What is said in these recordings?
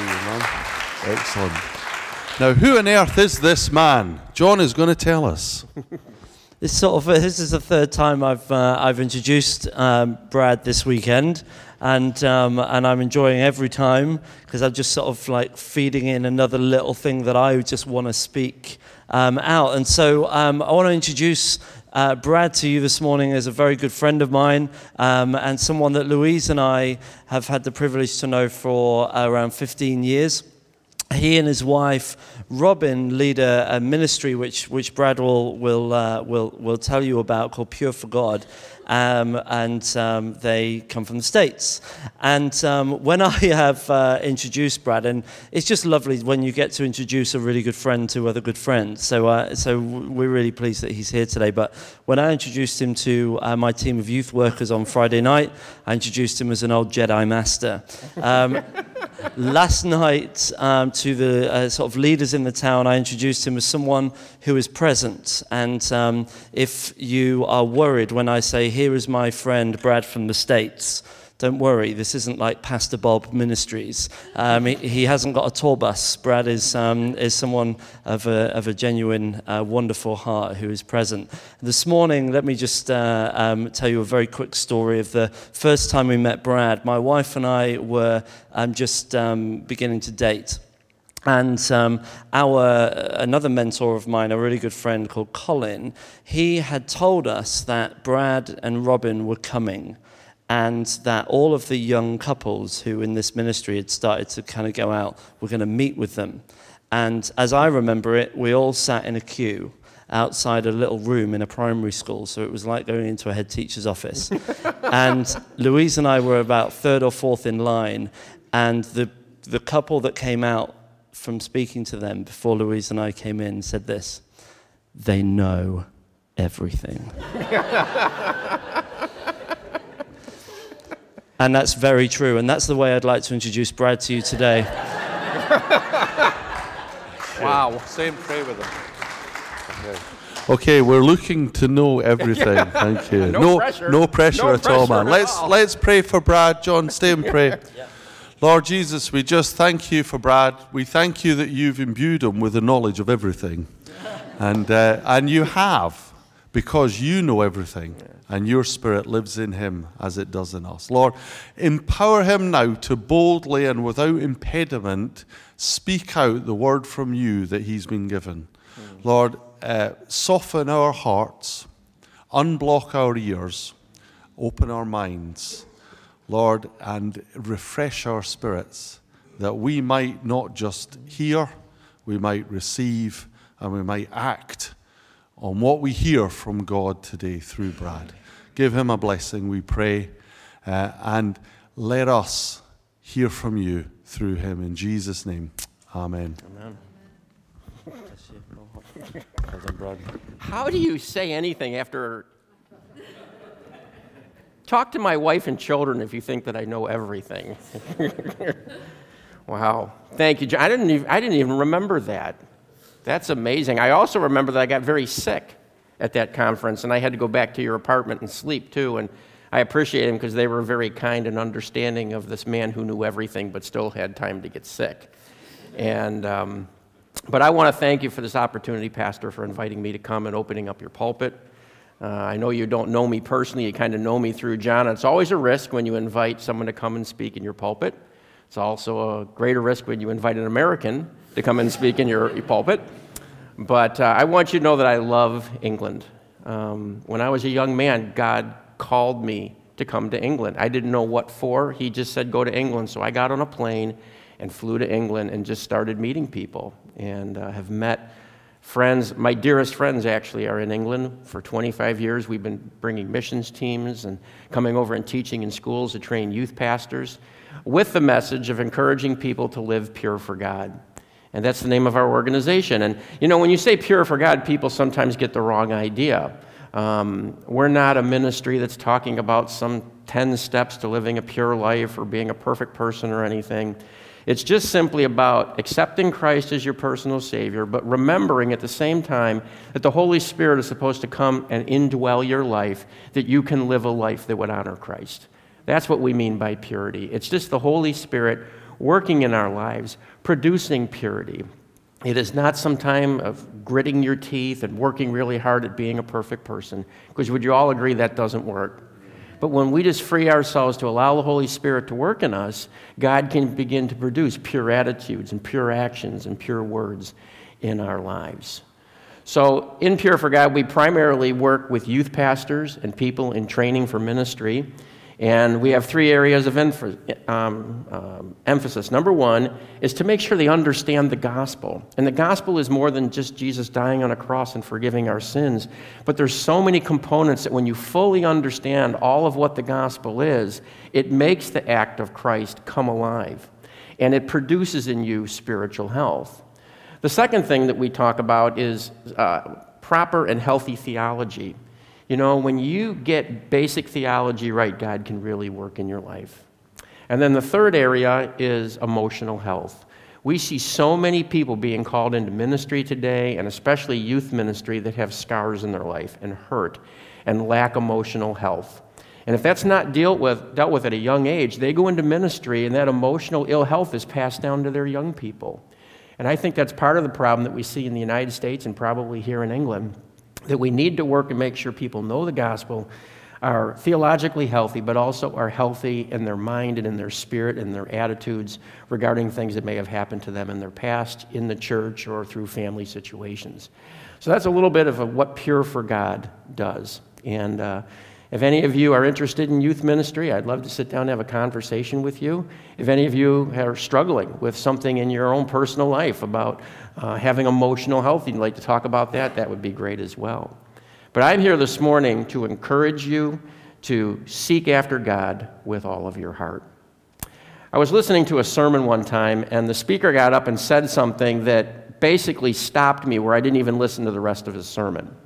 see you, man. Excellent. Now, who on earth is this man? John is going to tell us. This sort of this is the third time I've uh, I've introduced um, Brad this weekend, and um, and I'm enjoying every time because I'm just sort of like feeding in another little thing that I just want to speak um, out. And so um, I want to introduce. Uh, Brad to you this morning is a very good friend of mine um, and someone that Louise and I have had the privilege to know for around 15 years. He and his wife Robin lead a, a ministry which which Brad will will uh, will will tell you about called Pure for God, um, and um, they come from the States. And um, when I have uh, introduced Brad, and it's just lovely when you get to introduce a really good friend to other good friends. So, uh, so we're really pleased that he's here today. But when I introduced him to uh, my team of youth workers on Friday night, I introduced him as an old Jedi master. Um, last night, um, to the uh, sort of leaders in the town, I introduced him as someone who is present. And if you are worried when I say, here is my friend Brad from the States. Don't worry, this isn't like Pastor Bob Ministries. Um, he, he, hasn't got a tour bus. Brad is, um, is someone of a, of a genuine, uh, wonderful heart who is present. This morning, let me just uh, um, tell you a very quick story of the first time we met Brad. My wife and I were um, just um, beginning to date. And um, our another mentor of mine, a really good friend called Colin, he had told us that Brad and Robin were coming, and that all of the young couples who in this ministry had started to kind of go out were going to meet with them. And as I remember it, we all sat in a queue outside a little room in a primary school, so it was like going into a head teacher's office. and Louise and I were about third or fourth in line, and the the couple that came out from speaking to them before Louise and I came in said this they know everything. and that's very true. And that's the way I'd like to introduce Brad to you today. wow, same pray with him. Okay. okay, we're looking to know everything. Thank you. no, no, pressure. No pressure no at pressure all, man. Let's all. let's pray for Brad. John, stay and pray. yeah. Lord Jesus, we just thank you for Brad. We thank you that you've imbued him with the knowledge of everything. and, uh, and you have, because you know everything, and your spirit lives in him as it does in us. Lord, empower him now to boldly and without impediment speak out the word from you that he's been given. Lord, uh, soften our hearts, unblock our ears, open our minds Lord, and refresh our spirits that we might not just hear, we might receive, and we might act on what we hear from God today through Brad. Give him a blessing, we pray, uh, and let us hear from you through him. In Jesus' name, amen. Amen. How do you say anything after Talk to my wife and children if you think that I know everything. wow. Thank you. I didn't, even, I didn't even remember that. That's amazing. I also remember that I got very sick at that conference, and I had to go back to your apartment and sleep too. And I appreciate them because they were very kind and understanding of this man who knew everything but still had time to get sick. And, um, but I want to thank you for this opportunity, Pastor, for inviting me to come and opening up your pulpit. Uh, I know you don't know me personally, you kind of know me through John. It's always a risk when you invite someone to come and speak in your pulpit. It's also a greater risk when you invite an American to come and speak in your, your pulpit. But uh, I want you to know that I love England. Um, when I was a young man, God called me to come to England. I didn't know what for. He just said, go to England. So I got on a plane and flew to England and just started meeting people and uh, have met friends, my dearest friends actually are in England for 25 years. We've been bringing missions teams and coming over and teaching in schools to train youth pastors with the message of encouraging people to live pure for God. And that's the name of our organization. And you know, when you say pure for God, people sometimes get the wrong idea. Um, we're not a ministry that's talking about some 10 steps to living a pure life or being a perfect person or anything. It's just simply about accepting Christ as your personal Savior, but remembering at the same time that the Holy Spirit is supposed to come and indwell your life, that you can live a life that would honor Christ. That's what we mean by purity. It's just the Holy Spirit working in our lives, producing purity. It is not some time of gritting your teeth and working really hard at being a perfect person, because would you all agree that doesn't work? But when we just free ourselves to allow the Holy Spirit to work in us, God can begin to produce pure attitudes and pure actions and pure words in our lives. So, in Pure for God, we primarily work with youth pastors and people in training for ministry. And we have three areas of um, um, emphasis. Number one is to make sure they understand the gospel. And the gospel is more than just Jesus dying on a cross and forgiving our sins. But there's so many components that when you fully understand all of what the gospel is, it makes the act of Christ come alive. And it produces in you spiritual health. The second thing that we talk about is uh, proper and healthy theology. You know, when you get basic theology right, God can really work in your life. And then the third area is emotional health. We see so many people being called into ministry today, and especially youth ministry, that have scars in their life and hurt and lack emotional health. And if that's not dealt with, dealt with at a young age, they go into ministry, and that emotional ill health is passed down to their young people. And I think that's part of the problem that we see in the United States and probably here in England that we need to work and make sure people know the gospel, are theologically healthy, but also are healthy in their mind and in their spirit and their attitudes regarding things that may have happened to them in their past, in the church, or through family situations. So that's a little bit of what Pure for God does. And uh, if any of you are interested in youth ministry, I'd love to sit down and have a conversation with you. If any of you are struggling with something in your own personal life about uh, having emotional health, you'd like to talk about that, that would be great as well. But I'm here this morning to encourage you to seek after God with all of your heart. I was listening to a sermon one time, and the speaker got up and said something that basically stopped me where I didn't even listen to the rest of his sermon.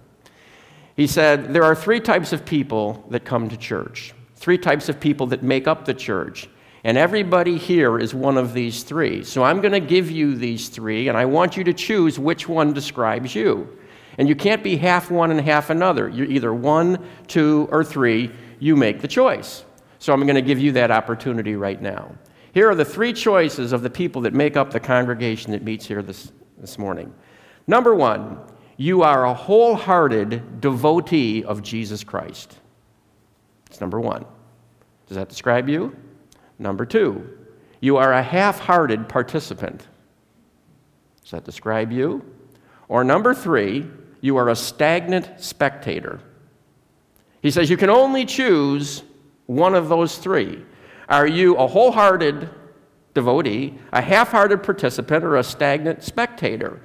He said, There are three types of people that come to church, three types of people that make up the church. And everybody here is one of these three. So I'm going to give you these three, and I want you to choose which one describes you. And you can't be half one and half another. You're either one, two, or three. You make the choice. So I'm going to give you that opportunity right now. Here are the three choices of the people that make up the congregation that meets here this, this morning. Number one, you are a wholehearted devotee of Jesus Christ. That's number one. Does that describe you? Number two, you are a half hearted participant. Does that describe you? Or number three, you are a stagnant spectator. He says you can only choose one of those three. Are you a wholehearted devotee, a half hearted participant, or a stagnant spectator?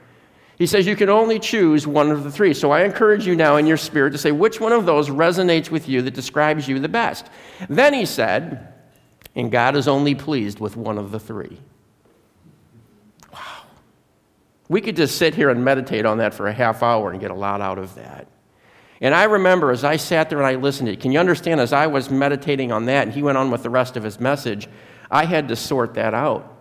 He says you can only choose one of the three. So I encourage you now in your spirit to say which one of those resonates with you that describes you the best. Then he said, and God is only pleased with one of the three. Wow. We could just sit here and meditate on that for a half hour and get a lot out of that. And I remember as I sat there and I listened to it, can you understand as I was meditating on that and he went on with the rest of his message, I had to sort that out.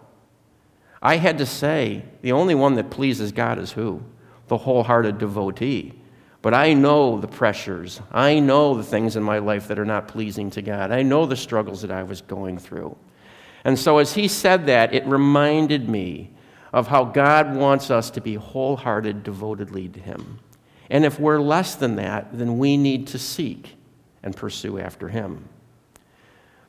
I had to say, the only one that pleases God is who? The wholehearted devotee. But I know the pressures. I know the things in my life that are not pleasing to God. I know the struggles that I was going through. And so, as he said that, it reminded me of how God wants us to be wholehearted, devotedly to him. And if we're less than that, then we need to seek and pursue after him.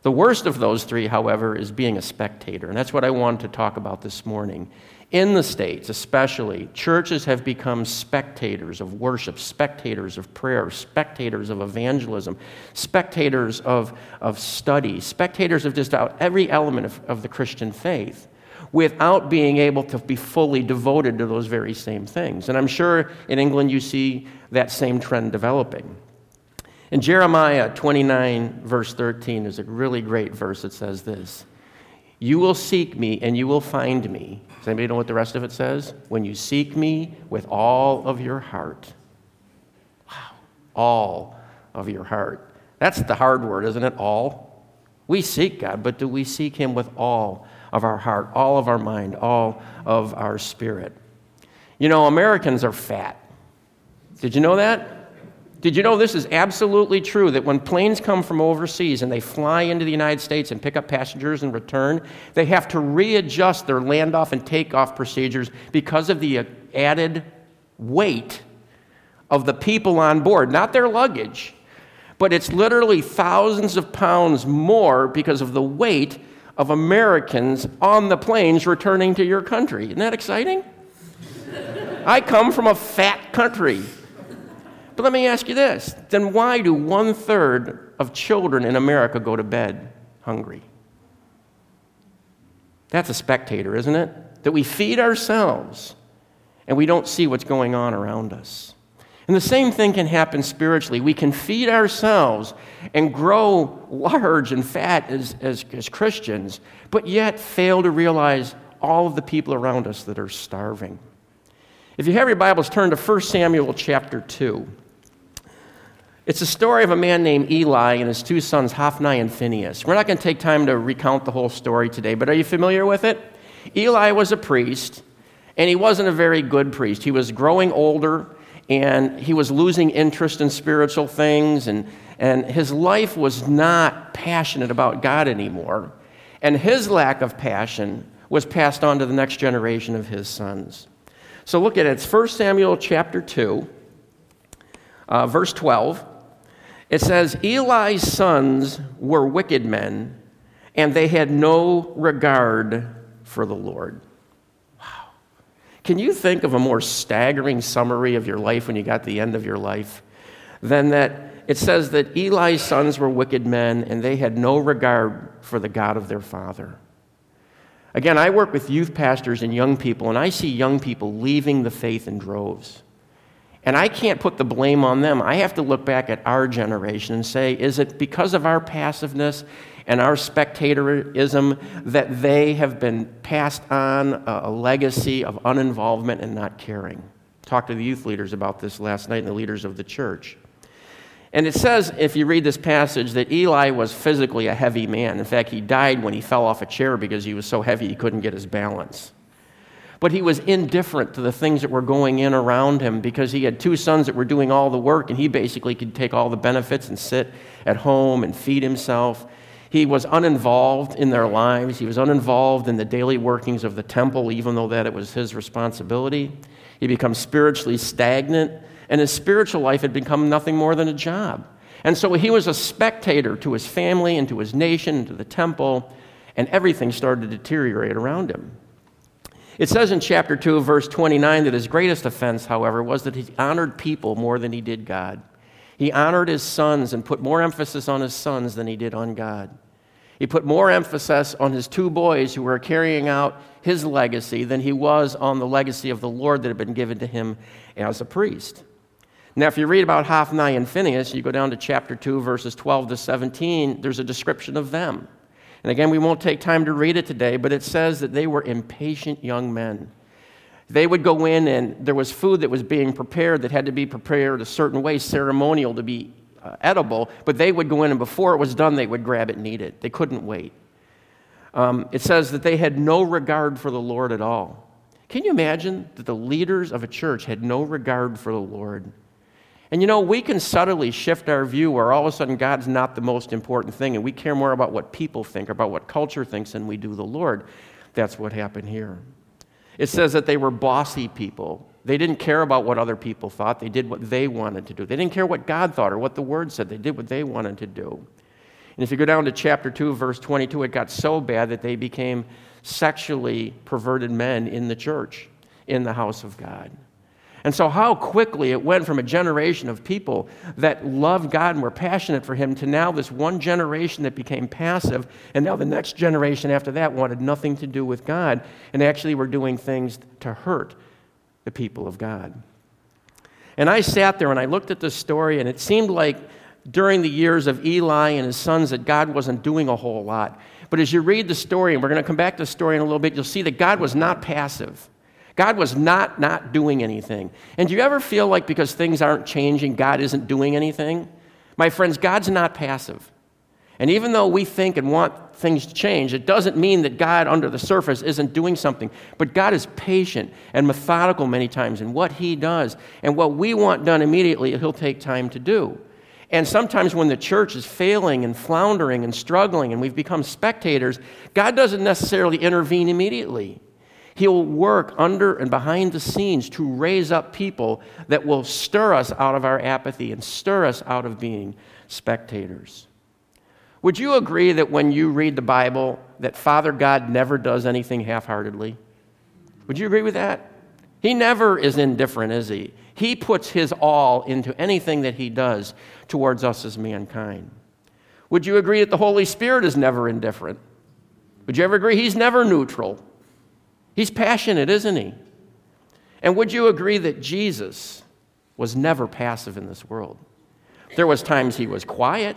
The worst of those three, however, is being a spectator. And that's what I wanted to talk about this morning. In the States, especially, churches have become spectators of worship, spectators of prayer, spectators of evangelism, spectators of, of study, spectators of just about every element of, of the Christian faith without being able to be fully devoted to those very same things. And I'm sure in England you see that same trend developing. In Jeremiah 29, verse 13, there's a really great verse that says this You will seek me and you will find me does anybody know what the rest of it says? When you seek me with all of your heart. Wow. All of your heart. That's the hard word, isn't it? All. We seek God, but do we seek Him with all of our heart, all of our mind, all of our spirit? You know, Americans are fat. Did you know that? Did you know this is absolutely true that when planes come from overseas and they fly into the United States and pick up passengers and return, they have to readjust their land-off and takeoff procedures because of the added weight of the people on board, not their luggage, but it's literally thousands of pounds more because of the weight of Americans on the planes returning to your country. Isn't that exciting? I come from a fat country. But let me ask you this then why do one third of children in America go to bed hungry? That's a spectator, isn't it? That we feed ourselves and we don't see what's going on around us. And the same thing can happen spiritually. We can feed ourselves and grow large and fat as, as, as, Christians, but yet fail to realize all of the people around us that are starving. If you have your Bibles, turn to 1 Samuel chapter 2. It's a story of a man named Eli and his two sons, Hophni and Phinehas. We're not going to take time to recount the whole story today, but are you familiar with it? Eli was a priest, and he wasn't a very good priest. He was growing older and he was losing interest in spiritual things, and, and his life was not passionate about God anymore. And his lack of passion was passed on to the next generation of his sons. So look at it. It's 1 Samuel chapter 2, uh, verse 12. It says, Eli's sons were wicked men, and they had no regard for the Lord. Wow. Can you think of a more staggering summary of your life when you got the end of your life than that it says that Eli's sons were wicked men and they had no regard for the God of their father? Again, I work with youth pastors and young people, and I see young people leaving the faith in droves. And I can't put the blame on them. I have to look back at our generation and say, is it because of our passiveness and our spectatorism that they have been passed on a legacy of uninvolvement and not caring? Talked to the youth leaders about this last night and the leaders of the church. And it says, if you read this passage, that Eli was physically a heavy man. In fact, he died when he fell off a chair because he was so heavy he couldn't get his balance. But he was indifferent to the things that were going in around him because he had two sons that were doing all the work, and he basically could take all the benefits and sit at home and feed himself. He was uninvolved in their lives. He was uninvolved in the daily workings of the temple, even though that it was his responsibility. He became spiritually stagnant, and his spiritual life had become nothing more than a job. And so he was a spectator to his family and to his nation and to the temple, and everything started to deteriorate around him. It says in chapter 2, verse 29, that his greatest offense, however, was that he honored people more than he did God. He honored his sons and put more emphasis on his sons than he did on God. He put more emphasis on his two boys who were carrying out his legacy than he was on the legacy of the Lord that had been given to him as a priest. Now, if you read about Hophni and Phinehas, you go down to chapter 2, verses 12 to 17, there's a description of them. And again, we won't take time to read it today, but it says that they were impatient young men. They would go in, and there was food that was being prepared that had to be prepared a certain way, ceremonial to be uh, edible, but they would go in, and before it was done, they would grab it and eat it. They couldn't wait. Um, it says that they had no regard for the Lord at all. Can you imagine that the leaders of a church had no regard for the Lord? And you know, we can subtly shift our view where all of a sudden God's not the most important thing and we care more about what people think, about what culture thinks than we do the Lord. That's what happened here. It says that they were bossy people. They didn't care about what other people thought, they did what they wanted to do. They didn't care what God thought or what the Word said, they did what they wanted to do. And if you go down to chapter 2, verse 22, it got so bad that they became sexually perverted men in the church, in the house of God. And so, how quickly it went from a generation of people that loved God and were passionate for Him to now this one generation that became passive, and now the next generation after that wanted nothing to do with God and actually were doing things to hurt the people of God. And I sat there and I looked at this story, and it seemed like during the years of Eli and his sons that God wasn't doing a whole lot. But as you read the story, and we're going to come back to the story in a little bit, you'll see that God was not passive. God was not not doing anything. And do you ever feel like because things aren't changing, God isn't doing anything? My friends, God's not passive. And even though we think and want things to change. It doesn't mean that God under the surface isn't doing something, but God is patient and methodical many times in what He does. And what we want done immediately, He'll take time to do. And sometimes when the church is failing and floundering and struggling and we've become spectators, God doesn't necessarily intervene immediately. He'll work under and behind the scenes to raise up people that will stir us out of our apathy and stir us out of being spectators. Would you agree that when you read the Bible that Father God never does anything half-heartedly? Would you agree with that? He never is indifferent, is he? He puts his all into anything that he does towards us as mankind. Would you agree that the Holy Spirit is never indifferent? Would you ever agree he's never neutral? He's passionate, isn't he? And would you agree that Jesus was never passive in this world? There was times he was quiet.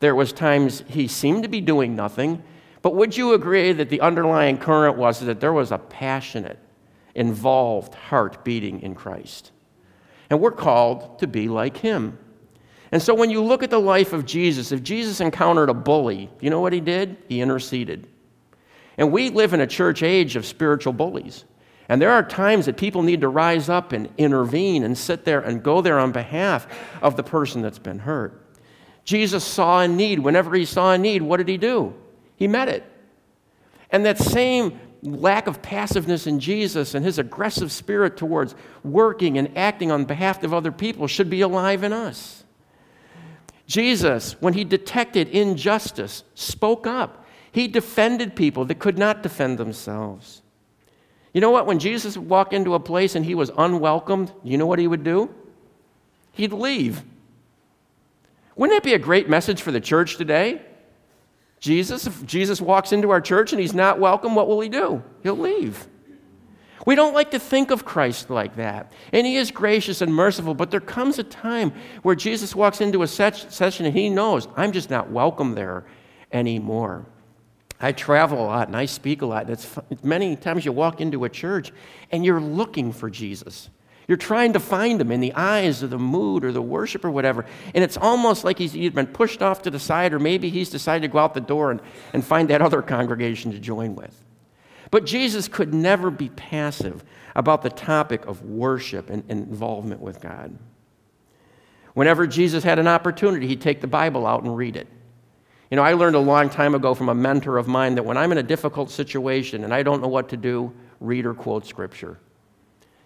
There was times he seemed to be doing nothing. But would you agree that the underlying current was that there was a passionate, involved heart beating in Christ? And we're called to be like him. And so when you look at the life of Jesus, if Jesus encountered a bully, you know what he did? He interceded. And we live in a church age of spiritual bullies. And there are times that people need to rise up and intervene and sit there and go there on behalf of the person that's been hurt. Jesus saw a need. Whenever he saw a need, what did he do? He met it. And that same lack of passiveness in Jesus and his aggressive spirit towards working and acting on behalf of other people should be alive in us. Jesus, when he detected injustice, spoke up. He defended people that could not defend themselves. You know what? When Jesus would walk into a place and he was unwelcomed, you know what he would do? He'd leave. Wouldn't that be a great message for the church today? Jesus, if Jesus walks into our church and he's not welcome, what will he do? He'll leave. We don't like to think of Christ like that. And he is gracious and merciful, but there comes a time where Jesus walks into a session and he knows, I'm just not welcome there anymore. I travel a lot and I speak a lot. It's many times you walk into a church and you're looking for Jesus. You're trying to find him in the eyes or the mood or the worship or whatever. And it's almost like he's either been pushed off to the side or maybe he's decided to go out the door and, and find that other congregation to join with. But Jesus could never be passive about the topic of worship and, and involvement with God. Whenever Jesus had an opportunity, he'd take the Bible out and read it. You know, I learned a long time ago from a mentor of mine that when I'm in a difficult situation and I don't know what to do, read or quote scripture.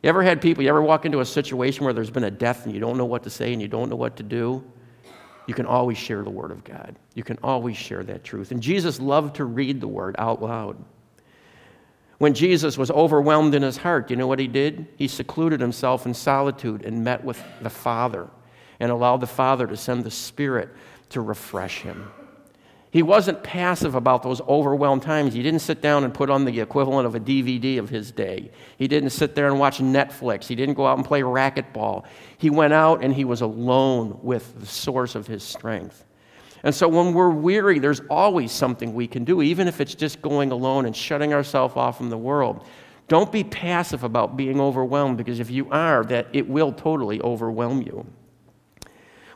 You ever had people, you ever walk into a situation where there's been a death and you don't know what to say and you don't know what to do? You can always share the Word of God. You can always share that truth. And Jesus loved to read the Word out loud. When Jesus was overwhelmed in his heart, you know what he did? He secluded himself in solitude and met with the Father and allowed the Father to send the Spirit to refresh him. He wasn't passive about those overwhelmed times. He didn't sit down and put on the equivalent of a DVD of his day. He didn't sit there and watch Netflix. He didn't go out and play racquetball. He went out and he was alone with the source of his strength. And so when we're weary, there's always something we can do, even if it's just going alone and shutting ourselves off from the world. Don't be passive about being overwhelmed because if you are, that it will totally overwhelm you.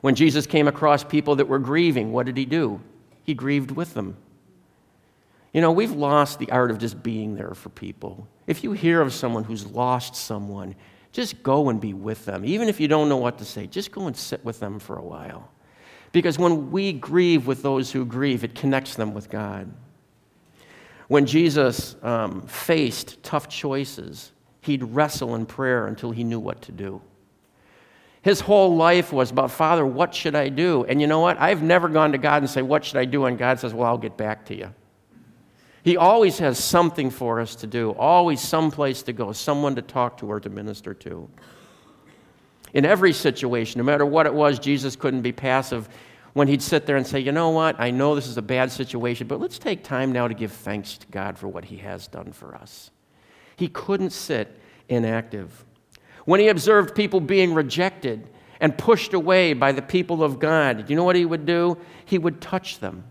When Jesus came across people that were grieving, what did he do? He grieved with them. You know, we've lost the art of just being there for people. If you hear of someone who's lost someone, just go and be with them. Even if you don't know what to say, just go and sit with them for a while. Because when we grieve with those who grieve, it connects them with God. When Jesus um, faced tough choices, he'd wrestle in prayer until he knew what to do. His whole life was about, Father, what should I do? And you know what? I've never gone to God and say, What should I do? And God says, Well, I'll get back to you. He always has something for us to do, always some place to go, someone to talk to or to minister to. In every situation, no matter what it was, Jesus couldn't be passive when he'd sit there and say, You know what? I know this is a bad situation, but let's take time now to give thanks to God for what he has done for us. He couldn't sit inactive. When he observed people being rejected and pushed away by the people of God, you know what he would do? He would touch them.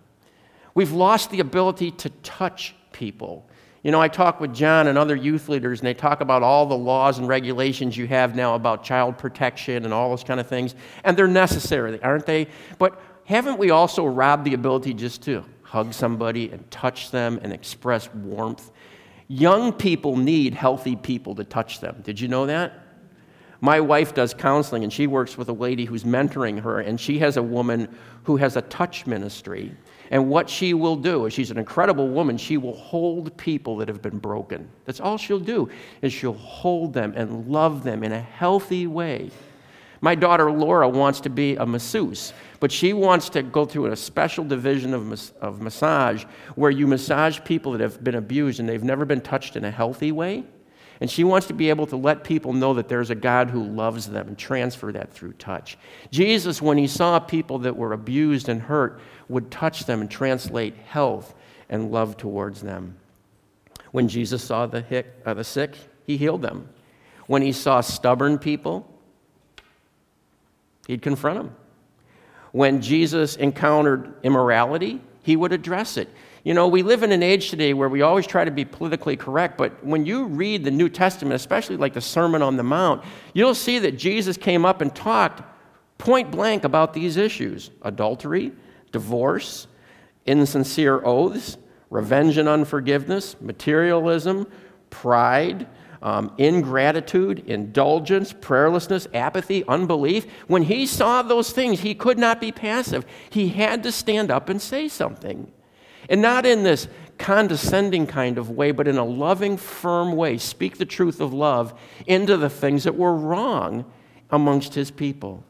We've lost the ability to touch people. You know, I talk with John and other youth leaders, and they talk about all the laws and regulations you have now about child protection and all those kind of things, and they're necessary, aren't they? But haven't we also robbed the ability just to hug somebody and touch them and express warmth. Young people need healthy people to touch them. Did you know that? My wife does counseling and she works with a lady who's mentoring her, and she has a woman who has a touch ministry. And what she will do is she's an incredible woman. She will hold people that have been broken. That's all she'll do is she'll hold them and love them in a healthy way. My daughter Laura wants to be a masseuse, but she wants to go through a special division of, mas- of massage where you massage people that have been abused and they've never been touched in a healthy way. And she wants to be able to let people know that there's a God who loves them and transfer that through touch. Jesus, when he saw people that were abused and hurt, would touch them and translate health and love towards them. When Jesus saw the, uh, the sick, he healed them. When he saw stubborn people, he'd confront them. When Jesus encountered immorality, he would address it. You know, we live in an age today where we always try to be politically correct, but when you read the New Testament, especially like the Sermon on the Mount, you'll see that Jesus came up and talked point blank about these issues adultery, divorce, insincere oaths, revenge and unforgiveness, materialism, pride. Um, ingratitude, indulgence, prayerlessness, apathy, unbelief. When he saw those things, he could not be passive. He had to stand up and say something. And not in this condescending kind of way, but in a loving, firm way. Speak the truth of love into the things that were wrong amongst his people.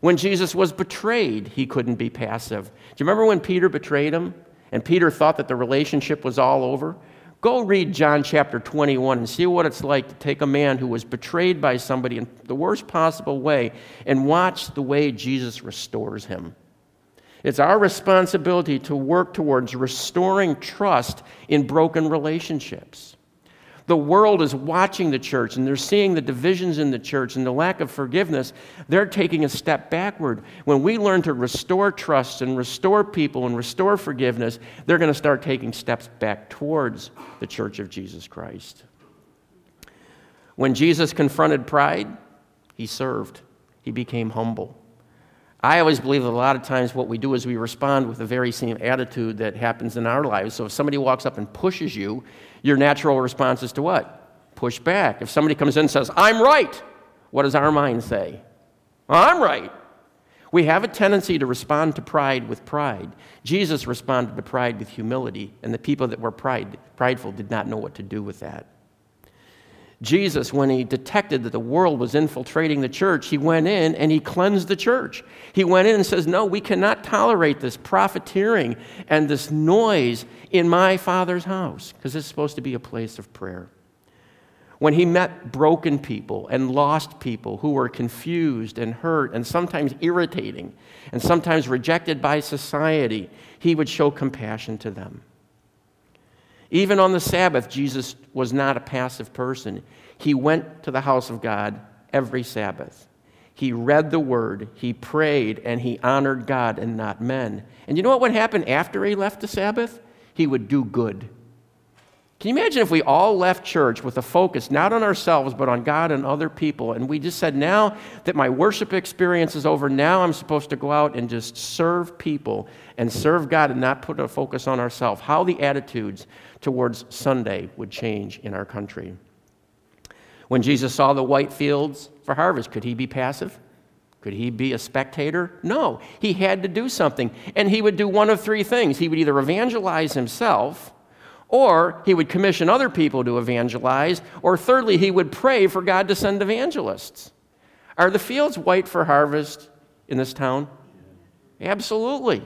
When Jesus was betrayed, he couldn't be passive. Do you remember when Peter betrayed him? And Peter thought that the relationship was all over? Go read John chapter 21 and see what it's like to take a man who was betrayed by somebody in the worst possible way and watch the way Jesus restores him. It's our responsibility to work towards restoring trust in broken relationships. The world is watching the church and they're seeing the divisions in the church and the lack of forgiveness. They're taking a step backward. When we learn to restore trust and restore people and restore forgiveness, they're going to start taking steps back towards the church of Jesus Christ. When Jesus confronted pride, he served, he became humble. I always believe that a lot of times what we do is we respond with the very same attitude that happens in our lives. So if somebody walks up and pushes you, your natural response is to what? Push back. If somebody comes in and says, I'm right, what does our mind say? I'm right. We have a tendency to respond to pride with pride. Jesus responded to pride with humility, and the people that were pride, prideful did not know what to do with that. Jesus, when he detected that the world was infiltrating the church, he went in and he cleansed the church. He went in and says, No, we cannot tolerate this profiteering and this noise in my Father's house, because it's supposed to be a place of prayer. When he met broken people and lost people who were confused and hurt and sometimes irritating and sometimes rejected by society, he would show compassion to them. Even on the Sabbath, Jesus was not a passive person. He went to the house of God every Sabbath. He read the word, he prayed, and he honored God and not men. And you know what would happen after he left the Sabbath? He would do good. Can you imagine if we all left church with a focus not on ourselves, but on God and other people, and we just said, now that my worship experience is over, now I'm supposed to go out and just serve people and serve God and not put a focus on ourselves? How the attitudes towards Sunday would change in our country. When Jesus saw the white fields for harvest, could he be passive? Could he be a spectator? No. He had to do something. And he would do one of three things. He would either evangelize himself, or he would commission other people to evangelize, or thirdly, he would pray for God to send evangelists. Are the fields white for harvest in this town? Absolutely.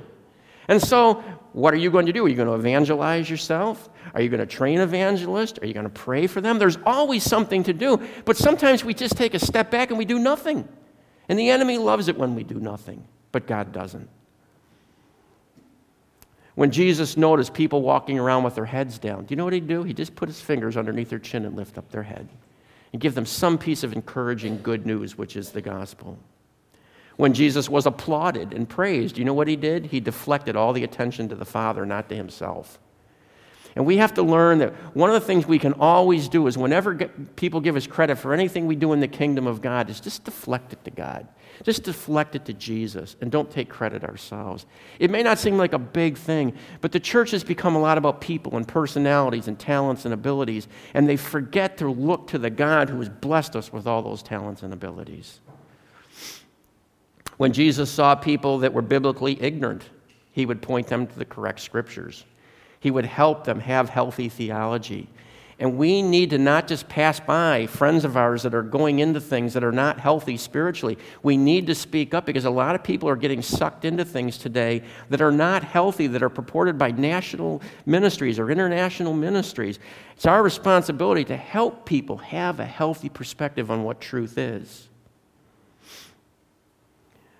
And so, what are you going to do? Are you going to evangelize yourself? Are you going to train evangelists? Are you going to pray for them? There's always something to do, but sometimes we just take a step back and we do nothing. And the enemy loves it when we do nothing, but God doesn't. When Jesus noticed people walking around with their heads down, do you know what he'd do? He'd just put his fingers underneath their chin and lift up their head and give them some piece of encouraging good news, which is the gospel. When Jesus was applauded and praised, you know what he did? He deflected all the attention to the Father, not to himself. And we have to learn that one of the things we can always do is whenever people give us credit for anything we do in the kingdom of God, is just deflect it to God. Just deflect it to Jesus and don't take credit ourselves. It may not seem like a big thing, but the church has become a lot about people and personalities and talents and abilities, and they forget to look to the God who has blessed us with all those talents and abilities. When Jesus saw people that were biblically ignorant, he would point them to the correct scriptures. He would help them have healthy theology. And we need to not just pass by friends of ours that are going into things that are not healthy spiritually. We need to speak up because a lot of people are getting sucked into things today that are not healthy, that are purported by national ministries or international ministries. It's our responsibility to help people have a healthy perspective on what truth is.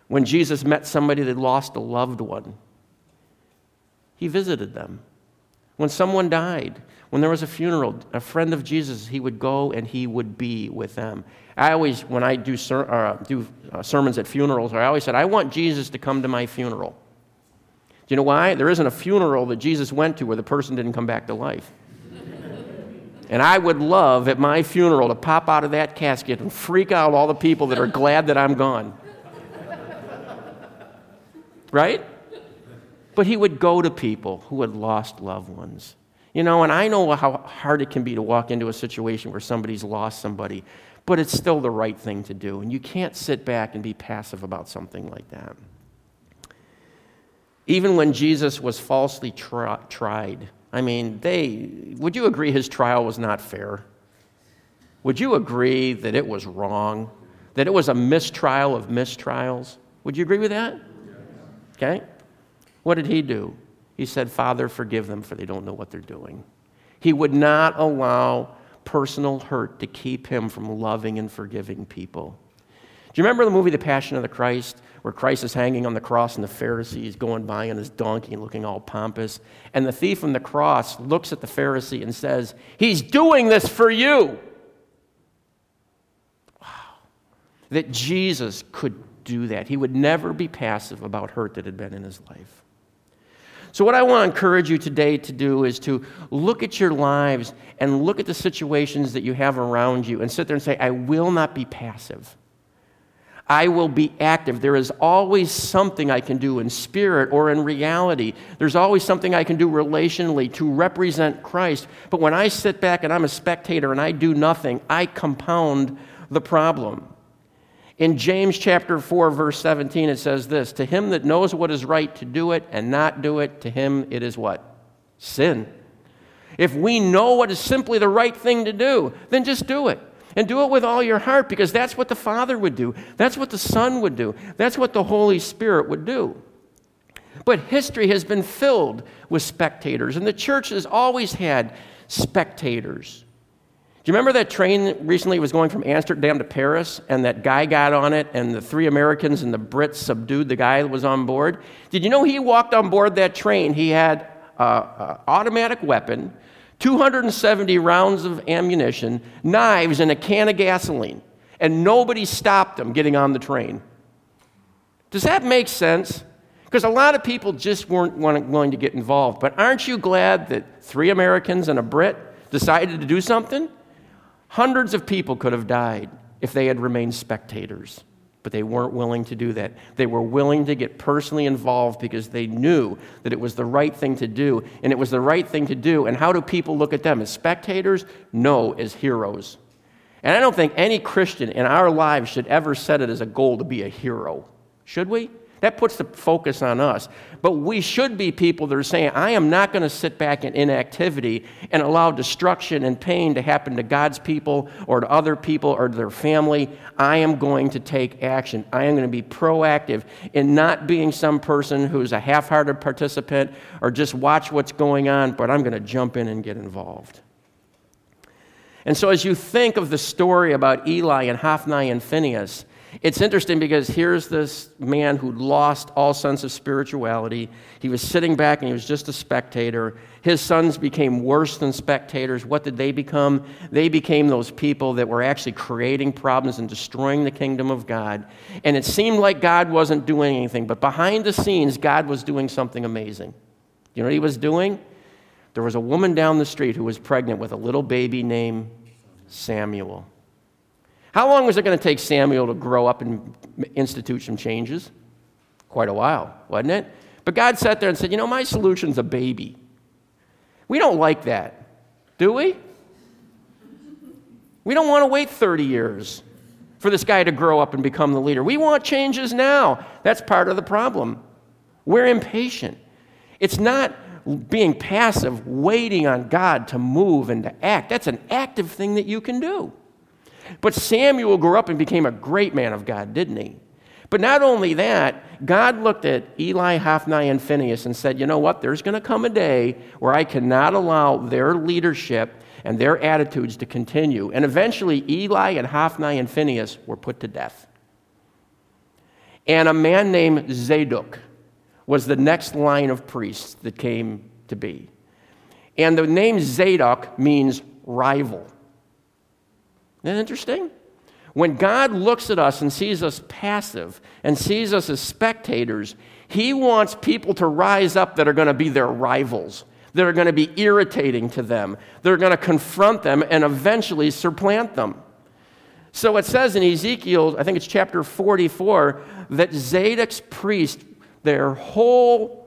When Jesus met somebody that lost a loved one, he visited them. When someone died, when there was a funeral, a friend of Jesus, he would go and he would be with them. I always, when I do, ser- uh, do uh, sermons at funerals, I always said, I want Jesus to come to my funeral. Do you know why? There isn't a funeral that Jesus went to where the person didn't come back to life. and I would love at my funeral to pop out of that casket and freak out all the people that are glad that I'm gone. right? But he would go to people who had lost loved ones. You know, and I know how hard it can be to walk into a situation where somebody's lost somebody, but it's still the right thing to do. And you can't sit back and be passive about something like that. Even when Jesus was falsely tri- tried, I mean, they, would you agree his trial was not fair? Would you agree that it was wrong? That it was a mistrial of mistrials? Would you agree with that? Okay. What did he do? He said, Father, forgive them, for they don't know what they're doing. He would not allow personal hurt to keep him from loving and forgiving people. Do you remember the movie The Passion of the Christ, where Christ is hanging on the cross and the Pharisees going by on his donkey and looking all pompous? And the thief on the cross looks at the Pharisee and says, He's doing this for you. Wow. That Jesus could do that. He would never be passive about hurt that had been in his life. So, what I want to encourage you today to do is to look at your lives and look at the situations that you have around you and sit there and say, I will not be passive. I will be active. There is always something I can do in spirit or in reality. There's always something I can do relationally to represent Christ. But when I sit back and I'm a spectator and I do nothing, I compound the problem. In James chapter 4, verse 17, it says this To him that knows what is right to do it and not do it, to him it is what? Sin. If we know what is simply the right thing to do, then just do it. And do it with all your heart because that's what the Father would do. That's what the Son would do. That's what the Holy Spirit would do. But history has been filled with spectators, and the church has always had spectators. Do you remember that train recently was going from Amsterdam to Paris and that guy got on it and the three Americans and the Brits subdued the guy that was on board? Did you know he walked on board that train? He had an automatic weapon, 270 rounds of ammunition, knives, and a can of gasoline. And nobody stopped him getting on the train. Does that make sense? Because a lot of people just weren't willing to get involved. But aren't you glad that three Americans and a Brit decided to do something? Hundreds of people could have died if they had remained spectators, but they weren't willing to do that. They were willing to get personally involved because they knew that it was the right thing to do, and it was the right thing to do. And how do people look at them? As spectators? No, as heroes. And I don't think any Christian in our lives should ever set it as a goal to be a hero. Should we? That puts the focus on us. But we should be people that are saying, I am not going to sit back in inactivity and allow destruction and pain to happen to God's people or to other people or to their family. I am going to take action. I am going to be proactive in not being some person who's a half hearted participant or just watch what's going on, but I'm going to jump in and get involved. And so, as you think of the story about Eli and Hophni and Phinehas, it's interesting because here's this man who lost all sense of spirituality. He was sitting back and he was just a spectator. His sons became worse than spectators. What did they become? They became those people that were actually creating problems and destroying the kingdom of God. And it seemed like God wasn't doing anything, but behind the scenes, God was doing something amazing. You know what he was doing? there was a woman down the street who was pregnant with a little baby named Samuel. How long was it going to take Samuel to grow up and institute some changes? Quite a while, wasn't it? But God sat there and said, You know, my solution's a baby. We don't like that, do we? We don't want to wait 30 years for this guy to grow up and become the leader. We want changes now. That's part of the problem. We're impatient. It's not being passive, waiting on God to move and to act. That's an active thing that you can do. But Samuel grew up and became a great man of God, didn't he? But not only that, God looked at Eli, Hophni, and Phinehas and said, You know what? There's going to come a day where I cannot allow their leadership and their attitudes to continue. And eventually, Eli and Hophni and Phinehas were put to death. And a man named Zadok was the next line of priests that came to be. And the name Zadok means rival. Isn't that interesting? When God looks at us and sees us passive and sees us as spectators, He wants people to rise up that are going to be their rivals, that are going to be irritating to them, that are going to confront them and eventually supplant them. So it says in Ezekiel, I think it's chapter 44, that Zadok's priest, their whole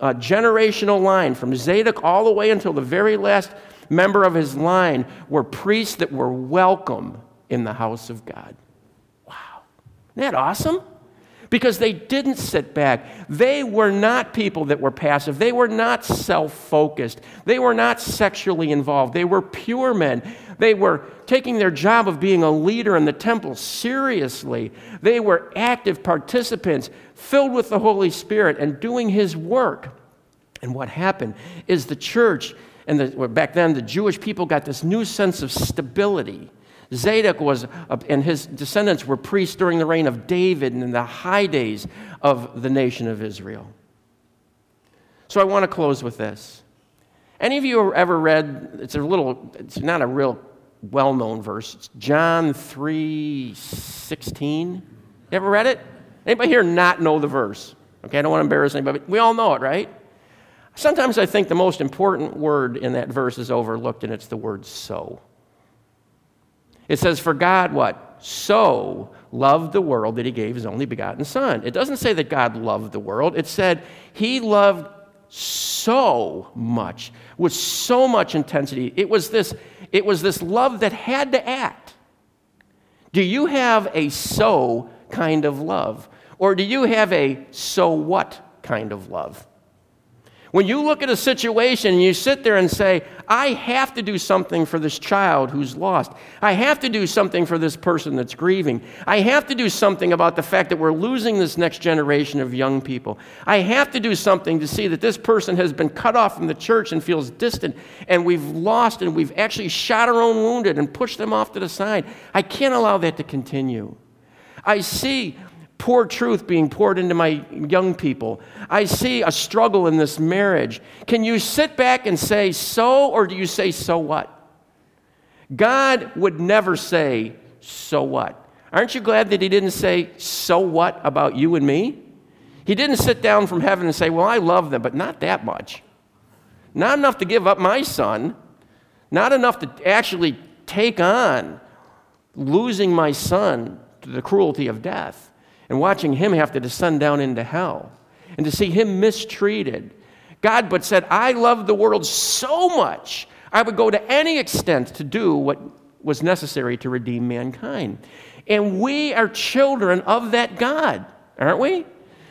uh, generational line, from Zadok all the way until the very last member of his line, were priests that were welcome in the house of God. Wow. Isn't that awesome? Because they didn't sit back. They were not people that were passive. They were not self focused. They were not sexually involved. They were pure men. They were taking their job of being a leader in the temple seriously. They were active participants, filled with the Holy Spirit, and doing His work. And what happened is the church, and the, back then the Jewish people got this new sense of stability Zadok was, and his descendants were priests during the reign of David and in the high days of the nation of Israel. So I want to close with this. Any of you ever read, it's a little, it's not a real well known verse, it's John 3 16. You ever read it? Anybody here not know the verse? Okay, I don't want to embarrass anybody, we all know it, right? Sometimes I think the most important word in that verse is overlooked, and it's the word so. It says, For God, what? So loved the world that he gave his only begotten Son. It doesn't say that God loved the world. It said he loved so much, with so much intensity. It was this, it was this love that had to act. Do you have a so kind of love? Or do you have a so what kind of love? When you look at a situation and you sit there and say, I have to do something for this child who's lost. I have to do something for this person that's grieving. I have to do something about the fact that we're losing this next generation of young people. I have to do something to see that this person has been cut off from the church and feels distant, and we've lost and we've actually shot our own wounded and pushed them off to the side. I can't allow that to continue. I see poor truth being poured into my young people. I see a struggle in this marriage. Can you sit back and say, so, or do you say, so what? God would never say, so what? Aren't you glad that He didn't say, so what about you and me? He didn't sit down from heaven and say, well, I love them, but not that much. Not enough to give up my son, not enough to actually take on losing my son to the cruelty of death and watching him have to descend down into hell and to see him mistreated. God but said, I love the world so much, I would go to any extent to do what was necessary to redeem mankind. And we are children of that God, aren't we?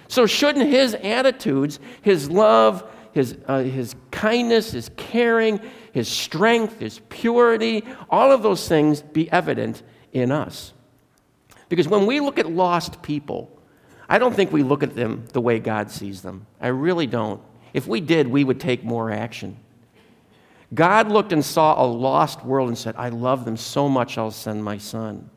So, shouldn't his attitudes, his love, his, uh, his kindness, his caring, his strength, his purity, all of those things be evident in us? Because when we look at lost people, I don't think we look at them the way God sees them. I really don't. If we did, we would take more action. God looked and saw a lost world and said, I love them so much, I'll send my son.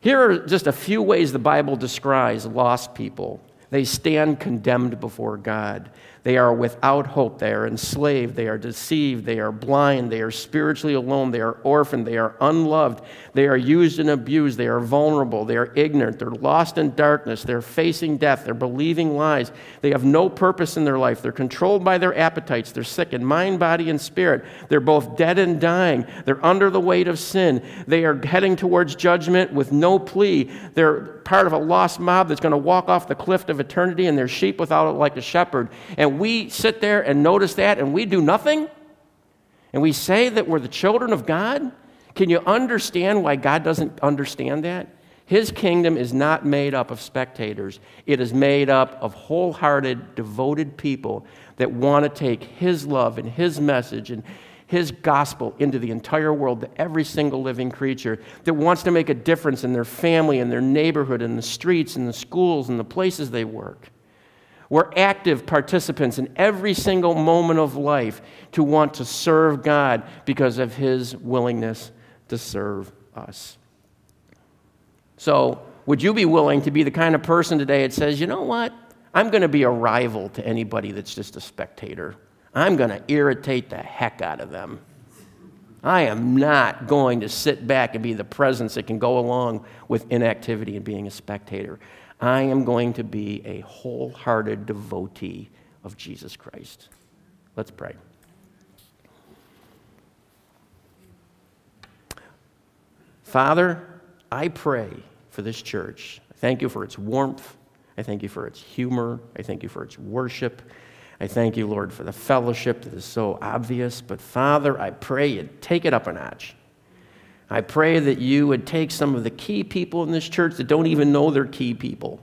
Here are just a few ways the Bible describes lost people. They stand condemned before God. They are without hope. They are enslaved. They are deceived. They are blind. They are spiritually alone. They are orphaned. They are unloved. They are used and abused. They are vulnerable. They are ignorant. They're lost in darkness. They're facing death. They're believing lies. They have no purpose in their life. They're controlled by their appetites. They're sick in mind, body, and spirit. They're both dead and dying. They're under the weight of sin. They are heading towards judgment with no plea. They're part of a lost mob that's going to walk off the cliff of eternity and they're sheep without it like a shepherd. And we sit there and notice that and we do nothing? And we say that we're the children of God? Can you understand why God doesn't understand that? His kingdom is not made up of spectators. It is made up of wholehearted, devoted people that want to take His love and His message and his gospel into the entire world to every single living creature that wants to make a difference in their family, in their neighborhood, in the streets, in the schools, in the places they work. We're active participants in every single moment of life to want to serve God because of his willingness to serve us. So, would you be willing to be the kind of person today that says, you know what? I'm going to be a rival to anybody that's just a spectator. I'm going to irritate the heck out of them. I am not going to sit back and be the presence that can go along with inactivity and being a spectator. I am going to be a wholehearted devotee of Jesus Christ. Let's pray. Father, I pray for this church. I thank you for its warmth. I thank you for its humor. I thank you for its worship. I thank you, Lord, for the fellowship that is so obvious. But Father, I pray you take it up a notch. I pray that you would take some of the key people in this church that don't even know they're key people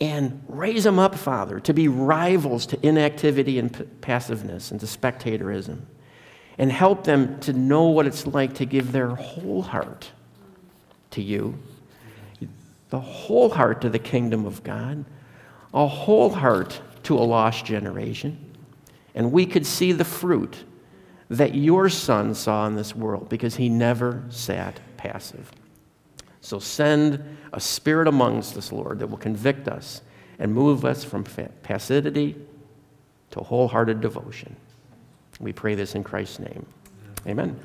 and raise them up, Father, to be rivals to inactivity and p- passiveness and to spectatorism. And help them to know what it's like to give their whole heart to you, the whole heart to the kingdom of God, a whole heart to a lost generation. And we could see the fruit that your son saw in this world because he never sat passive. So send a spirit amongst us, Lord, that will convict us and move us from passivity to wholehearted devotion. We pray this in Christ's name. Amen.